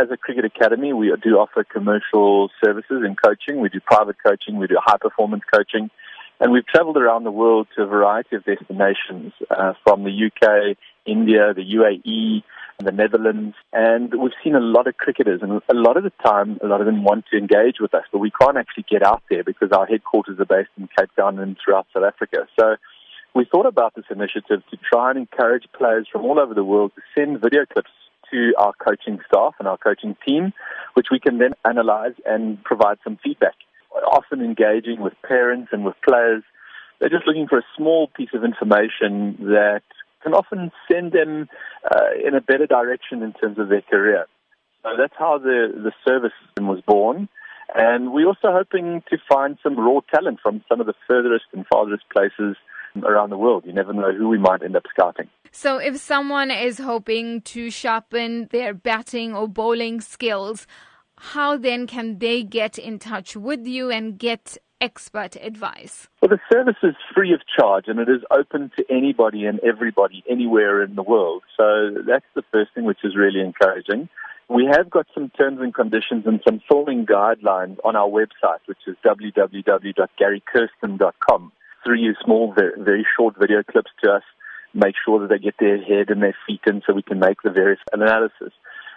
as a cricket academy, we do offer commercial services in coaching. We do private coaching, we do high performance coaching, and we've traveled around the world to a variety of destinations uh, from the UK, India, the UAE, the Netherlands, and we've seen a lot of cricketers, and a lot of the time, a lot of them want to engage with us, but we can't actually get out there because our headquarters are based in Cape Town and throughout South Africa. So we thought about this initiative to try and encourage players from all over the world to send video clips to our coaching staff and our coaching team, which we can then analyze and provide some feedback. Often engaging with parents and with players, they're just looking for a small piece of information that can often send them uh, in a better direction in terms of their career. So that's how the, the service system was born. And we're also hoping to find some raw talent from some of the furthest and farthest places around the world. You never know who we might end up scouting. So, if someone is hoping to sharpen their batting or bowling skills, how then can they get in touch with you and get expert advice? Well, the service is free of charge and it is open to anybody and everybody anywhere in the world. So that's the first thing which is really encouraging. We have got some terms and conditions and some filming guidelines on our website, which is www.garykirsten.com. Three small, very, very short video clips to us. Make sure that they get their head and their feet in so we can make the various analysis.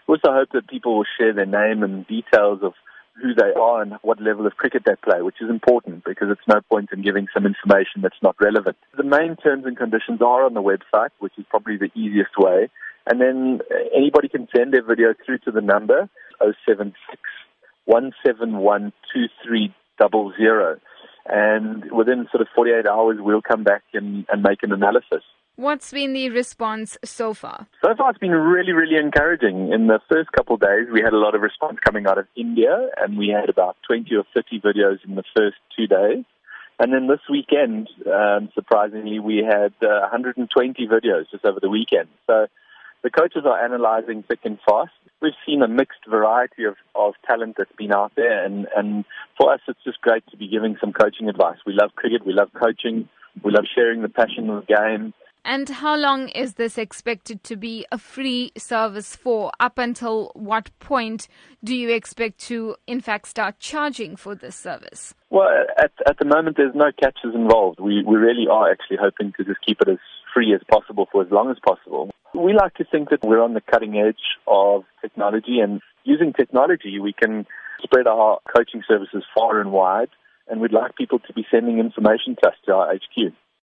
We also hope that people will share their name and details of who they are and what level of cricket they play, which is important because it's no point in giving some information that's not relevant. The main terms and conditions are on the website, which is probably the easiest way. And then uh, anybody can send their video through to the number 076 171 2300. And within sort of 48 hours, we'll come back and, and make an analysis. What's been the response so far? So far, it's been really, really encouraging. In the first couple of days, we had a lot of response coming out of India, and we had about 20 or 30 videos in the first two days. And then this weekend, um, surprisingly, we had uh, 120 videos just over the weekend. So the coaches are analyzing thick and fast. We've seen a mixed variety of, of talent that's been out there, and, and for us, it's just great to be giving some coaching advice. We love cricket, we love coaching, we love sharing the passion of the game. And how long is this expected to be a free service for? Up until what point do you expect to, in fact, start charging for this service? Well, at, at the moment, there's no catches involved. We, we really are actually hoping to just keep it as free as possible for as long as possible. We like to think that we're on the cutting edge of technology, and using technology, we can spread our coaching services far and wide, and we'd like people to be sending information to us to our HQ.